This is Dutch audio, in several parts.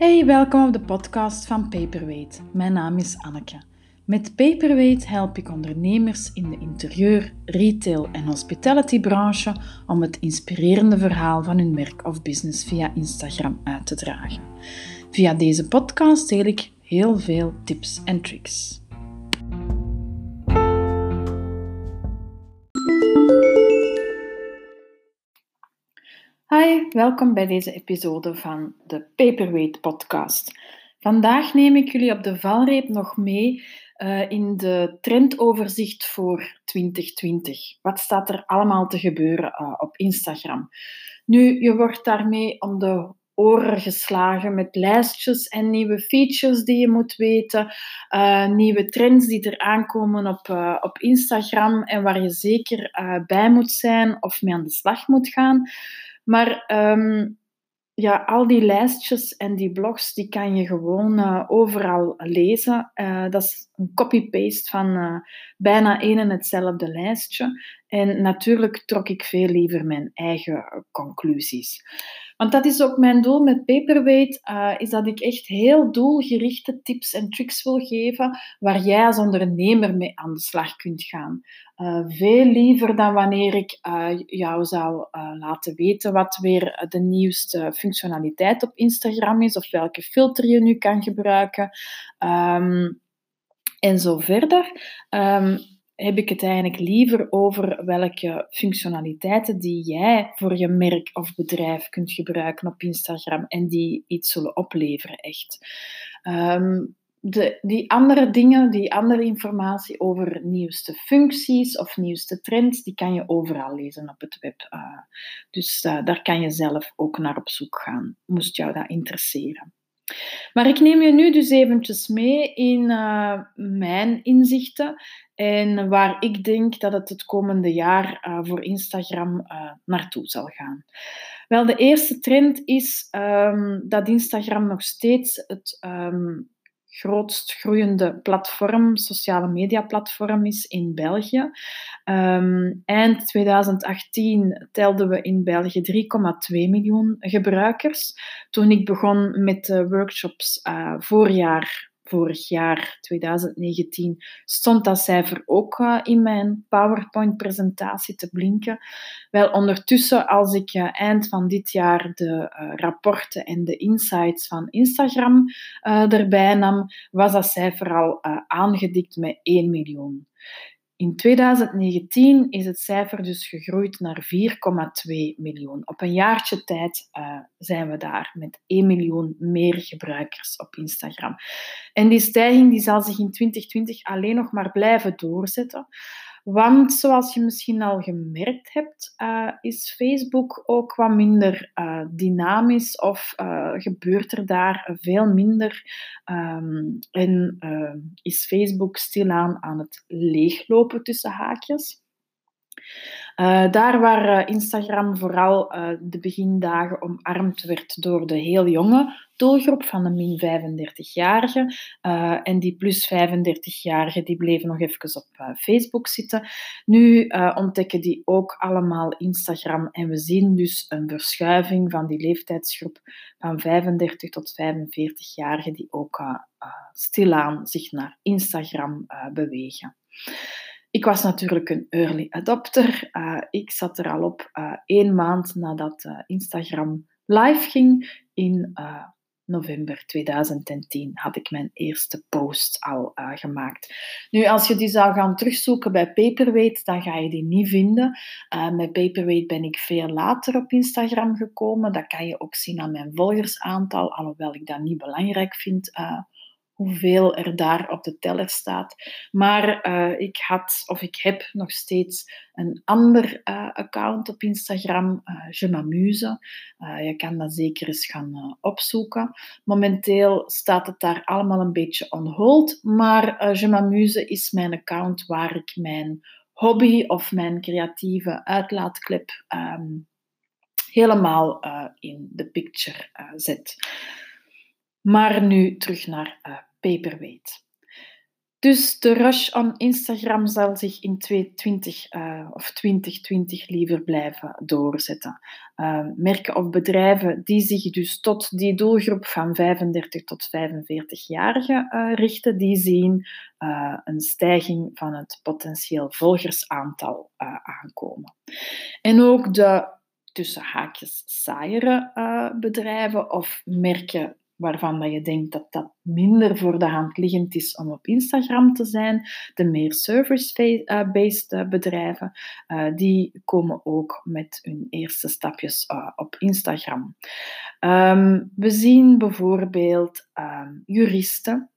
Hey, welkom op de podcast van Paperweight. Mijn naam is Anneke. Met Paperweight help ik ondernemers in de interieur, retail en hospitality branche om het inspirerende verhaal van hun werk of business via Instagram uit te dragen. Via deze podcast deel ik heel veel tips en tricks. Hi, welkom bij deze episode van de Paperweight Podcast. Vandaag neem ik jullie op de valreep nog mee uh, in de trendoverzicht voor 2020. Wat staat er allemaal te gebeuren uh, op Instagram? Nu, je wordt daarmee om de oren geslagen met lijstjes en nieuwe features die je moet weten, uh, nieuwe trends die er aankomen op, op Instagram en waar je zeker bij moet zijn of mee aan de slag moet gaan. Maar um, ja, al die lijstjes en die blogs, die kan je gewoon uh, overal lezen. Uh, dat is een copy-paste van uh, bijna één en hetzelfde lijstje. En natuurlijk trok ik veel liever mijn eigen conclusies. Want dat is ook mijn doel met Paperweight, is dat ik echt heel doelgerichte tips en tricks wil geven waar jij als ondernemer mee aan de slag kunt gaan. Uh, veel liever dan wanneer ik uh, jou zou laten weten wat weer de nieuwste functionaliteit op Instagram is of welke filter je nu kan gebruiken um, en zo verder. Um, heb ik het eigenlijk liever over welke functionaliteiten die jij voor je merk of bedrijf kunt gebruiken op Instagram en die iets zullen opleveren, echt. Um, de, die andere dingen, die andere informatie over nieuwste functies of nieuwste trends, die kan je overal lezen op het web. Uh, dus uh, daar kan je zelf ook naar op zoek gaan, moest jou dat interesseren. Maar ik neem je nu dus eventjes mee in uh, mijn inzichten en waar ik denk dat het het komende jaar voor Instagram naartoe zal gaan. Wel, de eerste trend is um, dat Instagram nog steeds het um, grootst groeiende platform, sociale media platform is in België. Um, eind 2018 telden we in België 3,2 miljoen gebruikers. Toen ik begon met de workshops uh, voorjaar vorig jaar, 2019, stond dat cijfer ook uh, in mijn PowerPoint-presentatie te blinken. Wel, ondertussen, als ik uh, eind van dit jaar de uh, rapporten en de insights van Instagram erbij nam, was dat cijfer al aangedikt met 1 miljoen. In 2019 is het cijfer dus gegroeid naar 4,2 miljoen. Op een jaartje tijd uh, zijn we daar met 1 miljoen meer gebruikers op Instagram. En die stijging die zal zich in 2020 alleen nog maar blijven doorzetten. Want zoals je misschien al gemerkt hebt, uh, is Facebook ook wat minder uh, dynamisch of uh, gebeurt er daar veel minder um, en is Facebook stilaan aan het leeglopen tussen haakjes. Daar waar Instagram vooral de begindagen omarmd werd door de heel jonge doelgroep van de min 35-jarigen. Uh, en die plus 35-jarigen die bleven nog even op Facebook zitten. Nu ontdekken die ook allemaal Instagram en we zien dus een verschuiving van die leeftijdsgroep van 35 tot 45-jarigen die ook stilaan zich naar Instagram bewegen. Ik was natuurlijk een early adopter. Ik zat er al op uh, één maand nadat Instagram live ging. In november 2010 had ik mijn eerste post al gemaakt. Nu, als je die zou gaan terugzoeken bij Paperweight, dan ga je die niet vinden. met Paperweight ben ik veel later op Instagram gekomen. Dat kan je ook zien aan mijn volgersaantal, alhoewel ik dat niet belangrijk vind hoeveel er daar op de teller staat. Maar uh, ik had, of ik heb nog steeds een ander uh, account op Instagram, uh, Je m'amuse. je kan dat zeker eens gaan opzoeken. Momenteel staat het daar allemaal een beetje on hold, maar Je m'amuse is mijn account waar ik mijn hobby of mijn creatieve uitlaatklep um, helemaal in de picture zet. Maar nu terug naar Paperweight. Dus de rush on Instagram zal zich in 2020 uh, of 2020 liever blijven doorzetten. Uh, merken of bedrijven die zich dus tot die doelgroep van 35 tot 45-jarigen uh, richten, die zien een stijging van het potentieel volgersaantal aankomen. En ook de tussen haakjes saaiere bedrijven of merken waarvan dat je denkt dat dat minder voor de hand liggend is om op Instagram te zijn. De meer service-based eh, bedrijven, uh, die komen ook met hun eerste stapjes uh, op Instagram. Um, we zien bijvoorbeeld um, juristen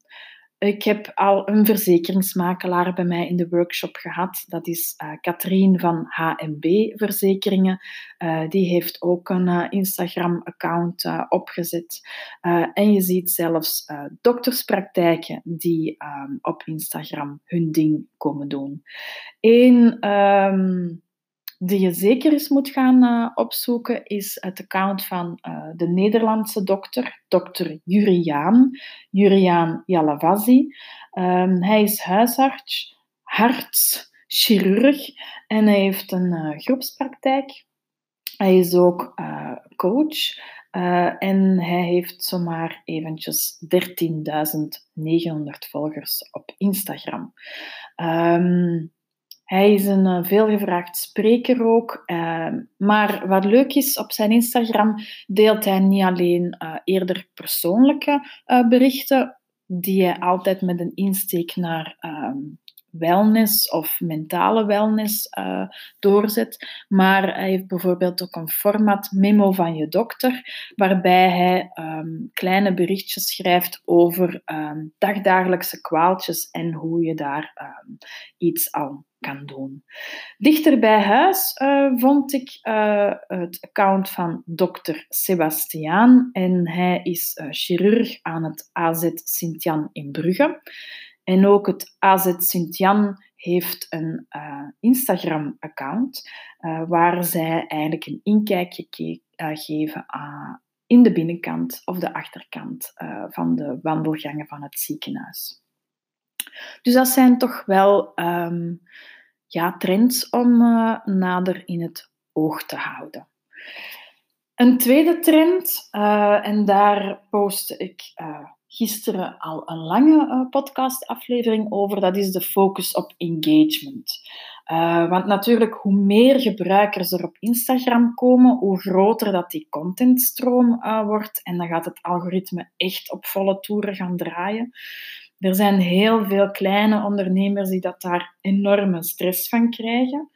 ik heb al een verzekeringsmakelaar bij mij in de workshop gehad. Dat is uh, Katrien van HMB Verzekeringen. Uh, die heeft ook een uh, Instagram-account opgezet. en je ziet zelfs dokterspraktijken die ehm, op Instagram hun ding komen doen. Eén um, die je zeker eens moet gaan uh, opzoeken, is het account van uh, de Nederlandse dokter, dokter Juriaan, Juriaan Yalavasi. Um, hij is huisarts, hartchirurg en hij heeft een uh, groepspraktijk. Hij is ook coach en hij heeft zomaar eventjes 13.900 volgers op Instagram. Um, hij is een uh, veelgevraagd spreker ook. Uh, maar wat leuk is, op zijn Instagram deelt hij niet alleen uh, eerder persoonlijke berichten, die hij altijd met een insteek naar ehm, wellness of mentale wellness doorzet. Maar hij heeft bijvoorbeeld ook een format memo van je dokter, waarbij hij um, kleine berichtjes schrijft over dagdagelijkse kwaaltjes en hoe je daar iets aan kan doen. Dichter bij huis uh, vond ik uh, het account van dokter Sebastiaan en hij is chirurg aan het AZ Sint-Jan in Brugge. En ook het AZ Sint-Jan heeft een Instagram-account waar zij eigenlijk een inkijkje geven in de binnenkant of de achterkant van de wandelgangen van het ziekenhuis. Dus dat zijn toch wel um, ja, trends om nader in het oog te houden. Een tweede trend, en daar postte ik gisteren al een lange podcastaflevering over. Dat is de focus op engagement. Want natuurlijk, hoe meer gebruikers er op Instagram komen, hoe groter dat die contentstroom wordt. En dan gaat het algoritme echt op volle toeren gaan draaien. Er zijn heel veel kleine ondernemers die dat daar enorme stress van krijgen.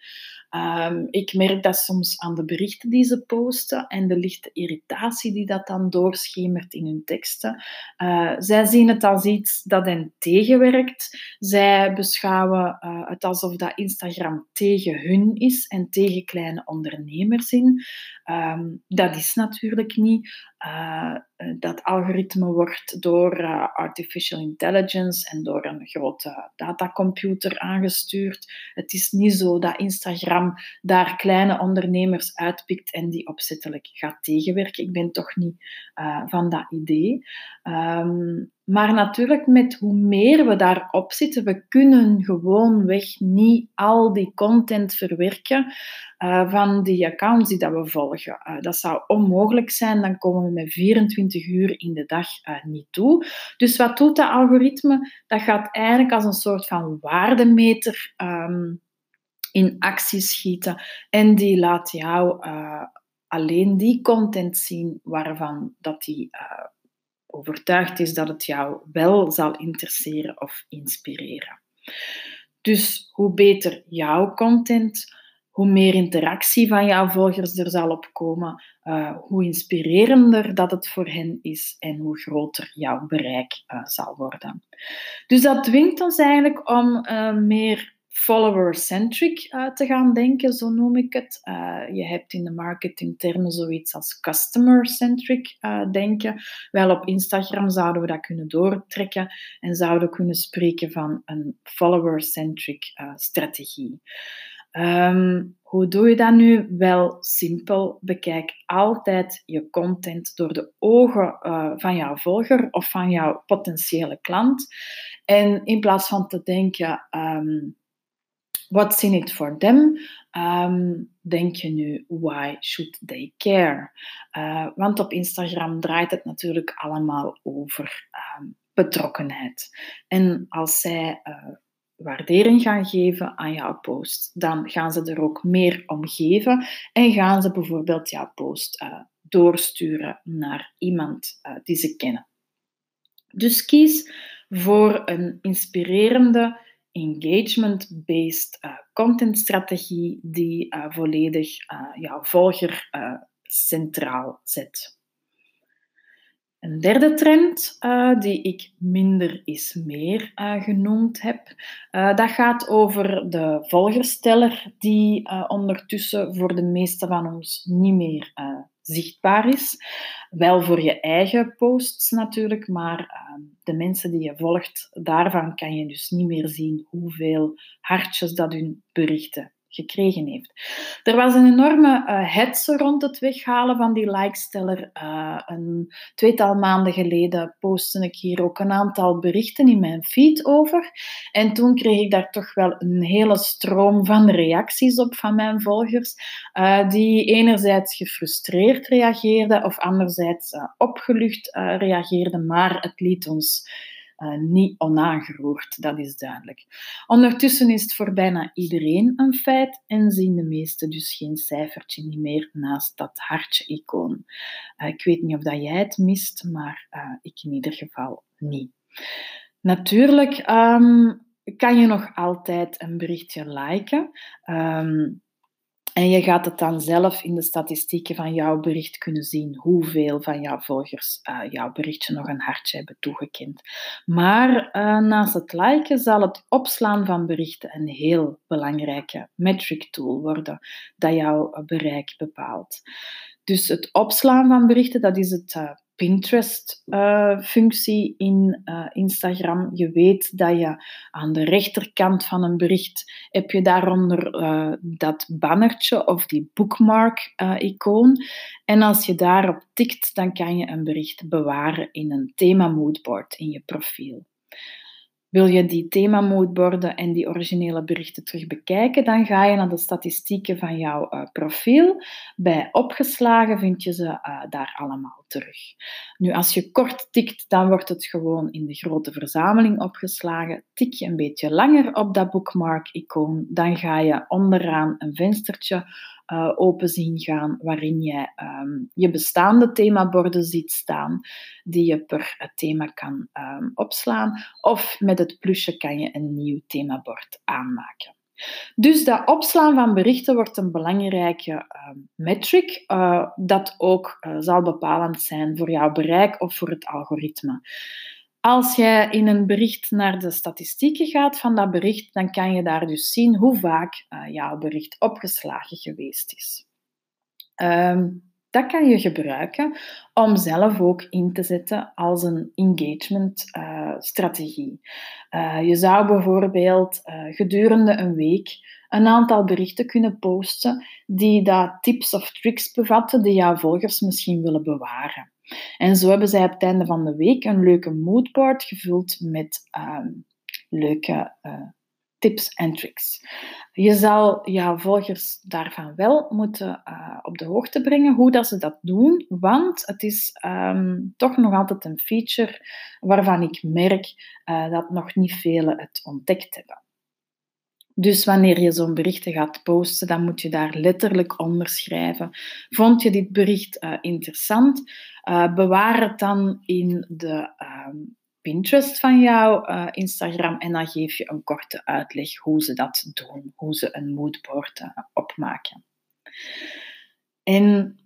Um, ik merk dat soms aan de berichten die ze posten en de lichte irritatie die dat dan doorschemert in hun teksten. Uh, zij zien het als iets dat hen tegenwerkt. Zij beschouwen uh, het alsof dat Instagram tegen hun is en tegen kleine ondernemers in. Um, dat is natuurlijk niet. Uh, dat algoritme wordt door uh, artificial intelligence en door een grote datacomputer aangestuurd. Het is niet zo dat Instagram daar kleine ondernemers uitpikt en die opzettelijk gaat tegenwerken. Ik ben toch niet van dat idee. Um, maar natuurlijk, met hoe meer we daarop zitten, we kunnen gewoonweg niet al die content verwerken uh, van die accounts die dat we volgen. Uh, dat zou onmogelijk zijn, dan komen we met 24 uur in de dag uh, niet toe. Dus wat doet dat algoritme? Dat gaat eigenlijk als een soort van waardemeter um, in actie schieten en die laat jou alleen die content zien waarvan dat die overtuigd is dat het jou wel zal interesseren of inspireren. Dus hoe beter jouw content, hoe meer interactie van jouw volgers er zal opkomen, uh, hoe inspirerender dat het voor hen is en hoe groter jouw bereik uh, zal worden. Dus dat dwingt ons eigenlijk om uh, meer follower-centric uh, te gaan denken, zo noem ik het. Uh, je hebt in de marketingtermen zoiets als customer-centric uh, denken. Wel op Instagram zouden we dat kunnen doortrekken en zouden kunnen spreken van een follower-centric strategie. Um, hoe doe je dat nu? Wel simpel. Bekijk altijd je content door de ogen van jouw volger of van jouw potentiële klant. En in plaats van te denken, um, what's in it for them, ehm, denk je nu, why should they care? Uh, want op Instagram draait het natuurlijk allemaal over betrokkenheid. En als zij uh, waardering gaan geven aan jouw post, dan gaan ze er ook meer om geven en gaan ze bijvoorbeeld jouw post uh, doorsturen naar iemand die ze kennen. Dus kies voor een inspirerende, engagement-based uh, contentstrategie die volledig jouw volger centraal zet. Een derde trend die ik minder is meer genoemd heb, dat gaat over de volgersteller die ondertussen voor de meeste van ons niet meer zichtbaar is. Wel voor je eigen posts natuurlijk, maar de mensen die je volgt, daarvan kan je dus niet meer zien hoeveel hartjes dat hun berichten gekregen heeft. Er was een enorme uh, hetze rond het weghalen van die likesteller. Uh, een tweetal maanden geleden postte ik hier ook een aantal berichten in mijn feed over. En toen kreeg ik daar toch wel een hele stroom van reacties op van mijn volgers, uh, die enerzijds gefrustreerd reageerden of anderzijds opgelucht reageerden, maar het liet ons uh, niet onaangeroerd, dat is duidelijk. Ondertussen is het voor bijna iedereen een feit en zien de meesten dus geen cijfertje meer naast dat hartje-icoon. Uh, ik weet niet of dat jij het mist, maar uh, ik in ieder geval niet. Natuurlijk um, kan je nog altijd een berichtje liken. Um, en je gaat het dan zelf in de statistieken van jouw bericht kunnen zien hoeveel van jouw volgers uh, jouw berichtje nog een hartje hebben toegekend. Maar uh, naast het liken zal het opslaan van berichten een heel belangrijke metric tool worden dat jouw bereik bepaalt. Dus het opslaan van berichten, dat is het uh, Pinterest-functie uh, in uh, Instagram. Je weet dat je aan de rechterkant van een bericht heb je daaronder dat bannertje of die bookmark-icoon. en als je daarop tikt, dan kan je een bericht bewaren in een thema moodboard in je profiel. Wil je die themamoodborden en die originele berichten terug bekijken, dan ga je naar de statistieken van jouw uh, profiel. Bij opgeslagen vind je ze uh, daar allemaal terug. Nu, als je kort tikt, dan wordt het gewoon in de grote verzameling opgeslagen. Tik je een beetje langer op dat bookmark-icoon, dan ga je onderaan een venstertje uh, open zien gaan, waarin je um, je bestaande themaborden ziet staan, die je per thema kan um, opslaan. Of met het plusje kan je een nieuw themabord aanmaken. Dus dat opslaan van berichten wordt een belangrijke uh, metric, uh, dat ook uh, zal bepalend zijn voor jouw bereik of voor het algoritme. Als jij in een bericht naar de statistieken gaat van dat bericht, dan kan je daar dus zien hoe vaak uh, jouw bericht opgeslagen geweest is. Um, dat kan je gebruiken om zelf ook in te zetten als een engagement-strategie. Uh, uh, je zou bijvoorbeeld gedurende een week een aantal berichten kunnen posten die dat tips of tricks bevatten die jouw volgers misschien willen bewaren. En zo hebben zij op het einde van de week een leuke moodboard gevuld met uh, leuke uh, tips en tricks. Je zal jouw volgers daarvan wel moeten uh, op de hoogte brengen hoe dat ze dat doen, want het is um, toch nog altijd een feature waarvan ik merk uh, dat nog niet velen het ontdekt hebben. Dus wanneer je zo'n berichten gaat posten, dan moet je daar letterlijk onder schrijven. Vond je dit bericht interessant? Uh, bewaar het dan in de uh, Pinterest van jouw uh, Instagram en dan geef je een korte uitleg hoe ze dat doen, hoe ze een moodboard uh, opmaken. En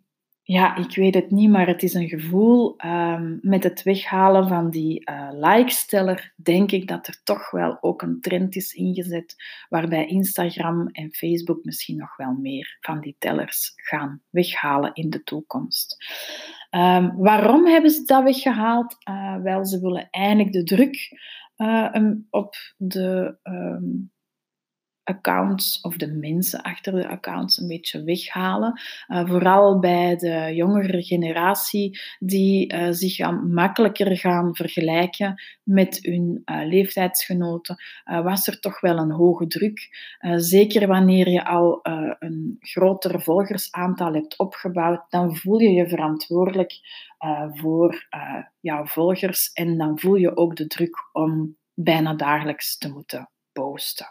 ja, ik weet het niet, maar het is een gevoel. Um, met het weghalen van die uh, like-steller, denk ik dat er toch wel ook een trend is ingezet, waarbij Instagram en Facebook misschien nog wel meer van die tellers gaan weghalen in de toekomst. Um, waarom hebben ze dat weggehaald? Uh, wel, ze willen eindelijk de druk uh, op de um, accounts of de mensen achter de accounts een beetje weghalen. Uh, vooral bij de jongere generatie die uh, zich gaan, makkelijker gaan vergelijken met hun uh, leeftijdsgenoten, was er toch wel een hoge druk. zeker wanneer je al een groter volgersaantal hebt opgebouwd, dan voel je je verantwoordelijk voor jouw volgers en dan voel je ook de druk om bijna dagelijks te moeten posten.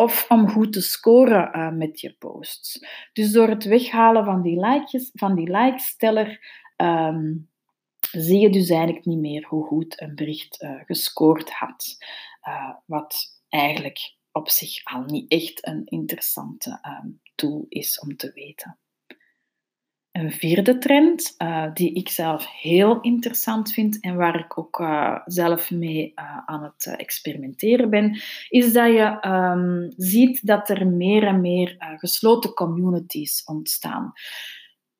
Of om goed te scoren uh, met je posts. Dus door het weghalen van die, likejes, van die likesteller um, zie je dus eigenlijk niet meer hoe goed een bericht uh, gescoord had. Uh, wat eigenlijk op zich al niet echt een interessante um, tool is om te weten. Een vierde trend, uh, die ik zelf heel interessant vind en waar ik ook uh, zelf mee uh, aan het experimenteren ben, is dat je um, ziet dat er meer en meer gesloten communities ontstaan.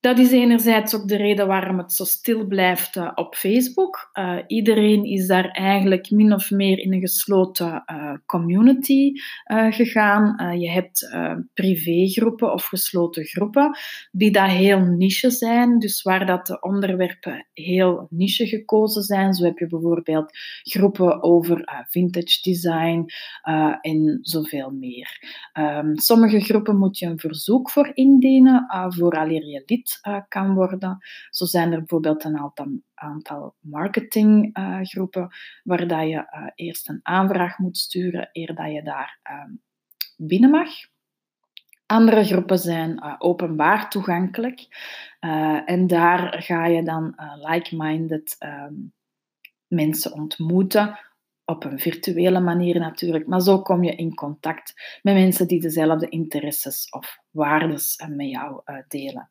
Dat is enerzijds ook de reden waarom het zo stil blijft uh, op Facebook. Uh, iedereen is daar eigenlijk min of meer in een gesloten uh, community gegaan. je hebt privégroepen of gesloten groepen die daar heel niche zijn, dus waar dat de onderwerpen heel niche gekozen zijn. Zo heb je bijvoorbeeld groepen over vintage design en zoveel meer. Um, sommige groepen moet je een verzoek voor indienen, vooraleer je lid uh, kan worden. Zo zijn er bijvoorbeeld een aantal, aantal marketinggroepen waar dat je uh, eerst een aanvraag moet sturen eer dat je daar ehm, binnen mag. Andere groepen zijn openbaar toegankelijk en daar ga je dan like-minded ehm, mensen ontmoeten op een virtuele manier natuurlijk, maar zo kom je in contact met mensen die dezelfde interesses of waardes met jou delen.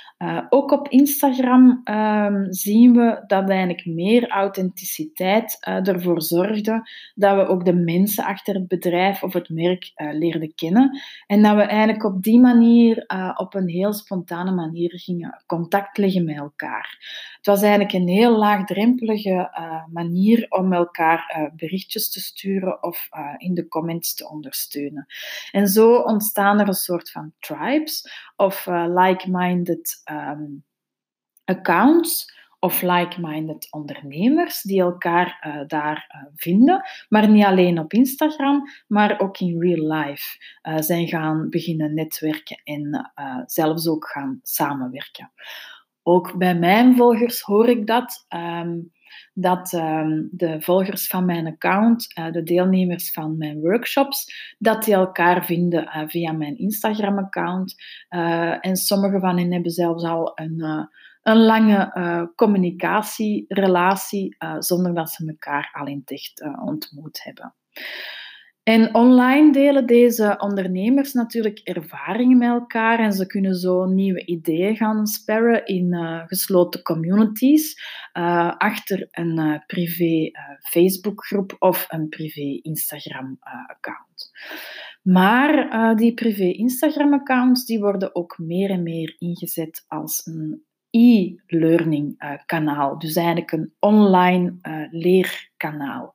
Uh, ook op Instagram um, zien we dat eigenlijk meer authenticiteit uh, ervoor zorgde dat we ook de mensen achter het bedrijf of het merk uh, leerden kennen. En dat we eigenlijk op die manier, op een heel spontane manier, gingen contact leggen met elkaar. Het was eigenlijk een heel laagdrempelige manier om elkaar berichtjes te sturen of in de comments te ondersteunen. En zo ontstaan er een soort van tribes of like-minded um, accounts of like-minded ondernemers die elkaar uh, daar uh, vinden, maar niet alleen op Instagram, maar ook in real life uh, zijn gaan beginnen netwerken en zelfs ook gaan samenwerken. Ook bij mijn volgers hoor ik dat. Um, dat um, de volgers van mijn account, uh, de deelnemers van mijn workshops, dat die elkaar vinden uh, via mijn Instagram-account. Uh, en sommige van hen hebben zelfs al een, een lange communicatierelatie zonder dat ze elkaar al in het echt ontmoet hebben. En online delen deze ondernemers natuurlijk ervaringen met elkaar en ze kunnen zo nieuwe ideeën gaan sparren in uh, gesloten communities uh, achter een uh, privé Facebookgroep of een privé Instagram-account. Maar die privé Instagram-accounts die worden ook meer en meer ingezet als een e-learning kanaal, dus eigenlijk een online leerkanaal.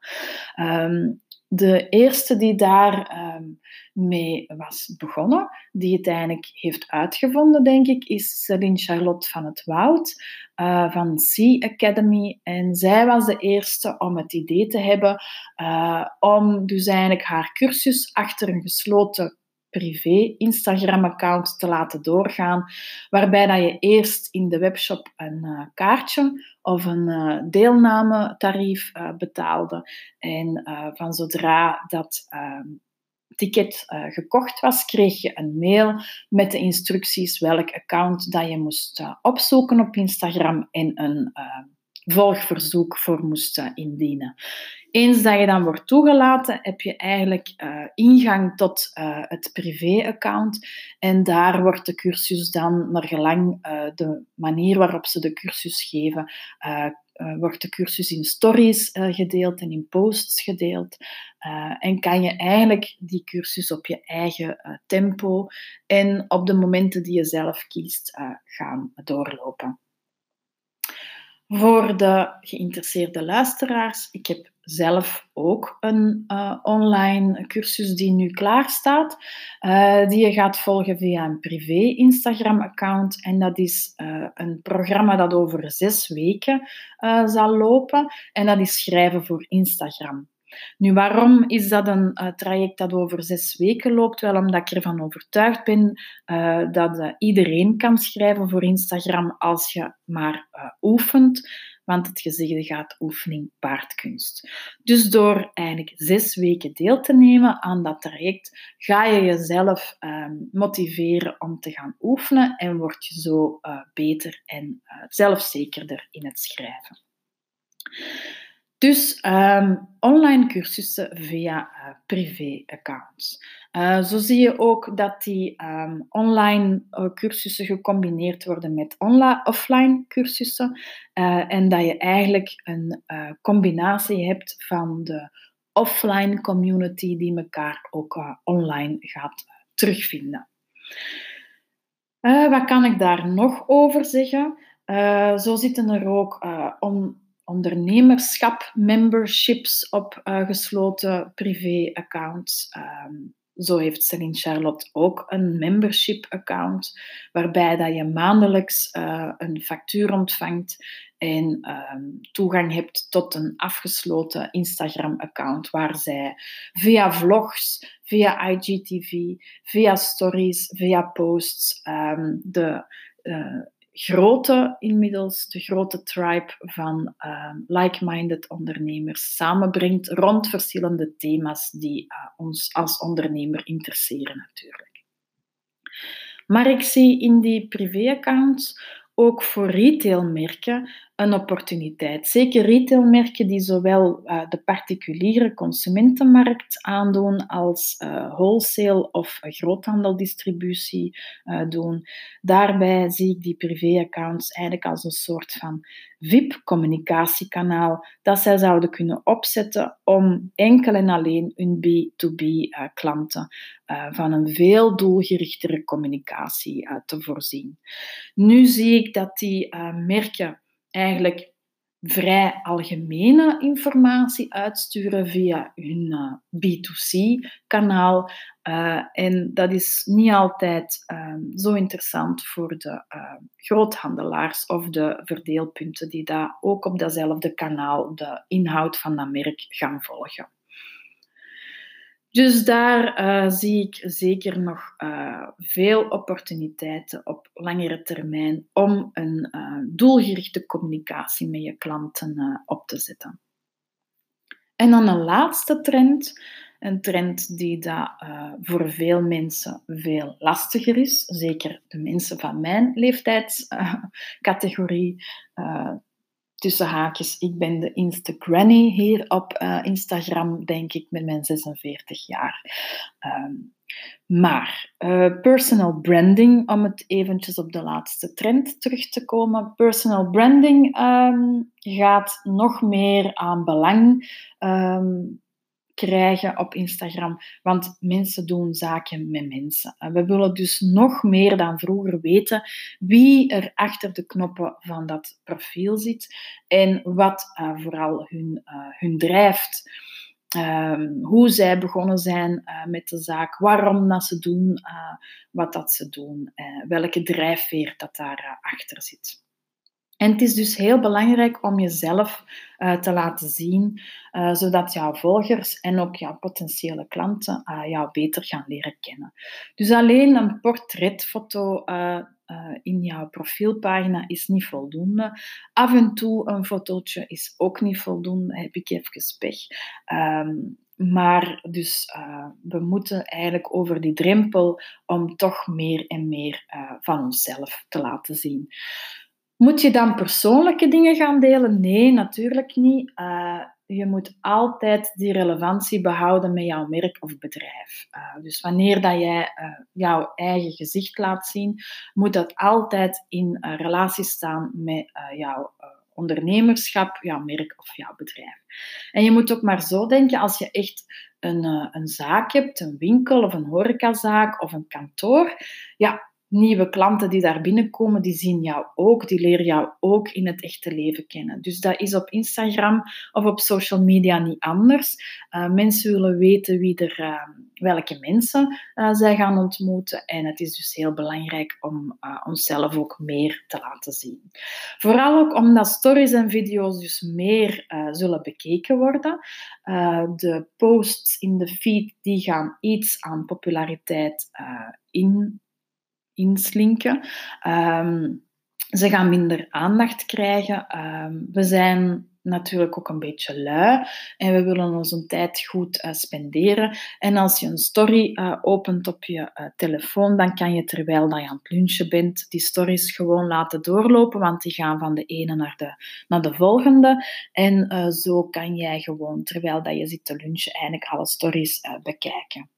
Um, de eerste die daar um, mee was begonnen, die het eigenlijk heeft uitgevonden, denk ik, is Celine Charlotte van het Woud uh, van C Academy. En zij was de eerste om het idee te hebben uh, om dus eigenlijk haar cursus achter een gesloten privé Instagram-account te laten doorgaan, waarbij dat je eerst in de webshop een uh, kaartje of een uh, deelnametarief uh, betaalde. En van zodra dat ehm, ticket gekocht was, kreeg je een mail met de instructies welk account dat je moest opzoeken op Instagram en een volgverzoek voor moest indienen. Eens dat je dan wordt toegelaten, heb je eigenlijk uh, ingang tot uh, het privé-account. En daar wordt de cursus dan, naar gelang uh, de manier waarop ze de cursus geven, wordt de cursus in stories gedeeld en in posts gedeeld. en kan je eigenlijk die cursus op je eigen tempo en op de momenten die je zelf kiest gaan doorlopen. Voor de geïnteresseerde luisteraars, ik heb zelf ook een uh, online cursus die nu klaar staat, uh, die je gaat volgen via een privé Instagram-account. En dat is uh, een programma dat over zes weken zal lopen. En dat is schrijven voor Instagram. Nu, waarom is dat een traject dat over zes weken loopt? Wel omdat ik ervan overtuigd ben dat iedereen kan schrijven voor Instagram als je maar oefent. Want het gezegde gaat oefening paard kunst. Dus door eigenlijk zes weken deel te nemen aan dat traject, ga je jezelf ehm, motiveren om te gaan oefenen en word je zo beter en zelfzekerder in het schrijven. Dus um, online cursussen via uh, privé-accounts. Uh, zo zie je ook dat die um, online uh, cursussen gecombineerd worden met offline cursussen. en dat je eigenlijk een combinatie hebt van de offline community die elkaar ook online gaat terugvinden. wat kan ik daar nog over zeggen? zo zitten er ook om ondernemerschap memberships op uh, gesloten privé-accounts. Um, zo heeft Celine Charlotte ook een membership account, waarbij dat je maandelijks uh, een factuur ontvangt en um, toegang hebt tot een afgesloten Instagram-account, waar zij via vlogs, via IGTV, via stories, via posts um, de uh, grote, inmiddels de grote tribe van uh, like-minded ondernemers samenbrengt rond verschillende thema's die uh, ons als ondernemer interesseren natuurlijk. Maar ik zie in die privéaccounts ook voor retailmerken een opportuniteit. Zeker retailmerken die zowel uh, de particuliere consumentenmarkt aandoen als uh, wholesale of groothandeldistributie uh, doen. Daarbij zie ik die privéaccounts eigenlijk als een soort van VIP-communicatiekanaal dat zij zouden kunnen opzetten om enkel en alleen hun B2B-klanten van een veel doelgerichtere communicatie te voorzien. Nu zie ik dat die merken eigenlijk vrij algemene informatie uitsturen via hun uh, B2C-kanaal. Uh, en dat is niet altijd uh, zo interessant voor de uh, groothandelaars of de verdeelpunten die daar ook op datzelfde kanaal de inhoud van dat merk gaan volgen. Dus daar uh, zie ik zeker nog uh, veel opportuniteiten op langere termijn om een uh, doelgerichte communicatie met je klanten op te zetten. En dan een laatste trend, een trend die dat, voor veel mensen veel lastiger is, zeker de mensen van mijn leeftijdscategorie, tussen haakjes, ik ben de Instagranny hier op uh, Instagram, denk ik, met mijn 46 jaar. Um, maar uh, personal branding, om het eventjes op de laatste trend terug te komen. Personal branding um, gaat nog meer aan belang um, krijgen op Instagram. Want mensen doen zaken met mensen. En we willen dus nog meer dan vroeger weten wie er achter de knoppen van dat profiel zit en wat uh, vooral hun, uh, hun drijft. Um, hoe zij begonnen zijn uh, met de zaak, waarom dat ze doen wat dat ze doen, welke drijfveer dat daar achter zit. En het is dus heel belangrijk om jezelf uh, te laten zien, uh, zodat jouw volgers en ook jouw potentiële klanten uh, jou beter gaan leren kennen. Dus alleen een portretfoto in jouw profielpagina is niet voldoende. Af en toe een fotootje is ook niet voldoende, heb ik even pech. Um, maar dus we moeten eigenlijk over die drempel om toch meer en meer van onszelf te laten zien. Moet je dan persoonlijke dingen gaan delen? Nee, natuurlijk niet. Uh, je moet altijd die relevantie behouden met jouw merk of bedrijf. Uh, dus wanneer dat jij uh, jouw eigen gezicht laat zien, moet dat altijd in relatie staan met jouw ondernemerschap, jouw merk of jouw bedrijf. En je moet ook maar zo denken, als je echt een, een zaak hebt, een winkel of een horecazaak of een kantoor, ja, nieuwe klanten die daar binnenkomen, die zien jou ook, die leren jou ook in het echte leven kennen. Dus dat is op Instagram of op social media niet anders. Uh, mensen willen weten wie er, uh, welke mensen uh, zij gaan ontmoeten. En het is dus heel belangrijk om onszelf ook meer te laten zien. Vooral ook omdat stories en video's dus meer zullen bekeken worden. de posts in de feed die gaan iets aan populariteit in inslinken. Ehm, ze gaan minder aandacht krijgen. Ehm, we zijn natuurlijk ook een beetje lui en we willen onze tijd goed uh, spenderen. En als je een story uh, opent op je uh, telefoon, dan kan je terwijl dat je aan het lunchen bent, die stories gewoon laten doorlopen, want die gaan van de ene naar de, naar de volgende. En zo kan jij gewoon, terwijl dat je zit te lunchen, eigenlijk alle stories bekijken.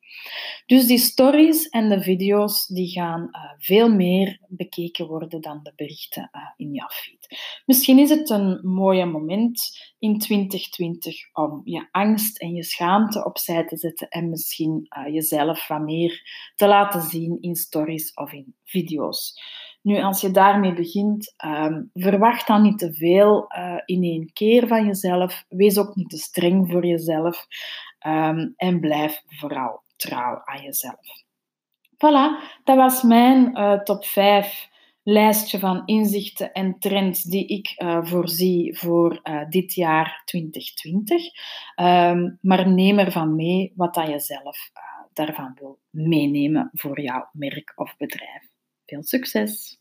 Dus die stories en de video's die gaan uh, veel meer bekeken worden dan de berichten uh, in jouw feed. Misschien is het een mooi moment in 2020 om je angst en je schaamte opzij te zetten en misschien uh, jezelf wat meer te laten zien in stories of in video's. Nu, als je daarmee begint, um, verwacht dan niet te veel in één keer van jezelf. Wees ook niet te streng voor jezelf. Um, en blijf vooral trouw aan jezelf. Voilà, dat was mijn uh, top 5 lijstje van inzichten en trends die ik uh, voorzie voor uh, dit jaar 2020. Um, ehm, maar neem ervan mee wat dat je zelf daarvan wil meenemen voor jouw merk of bedrijf. Veel succes!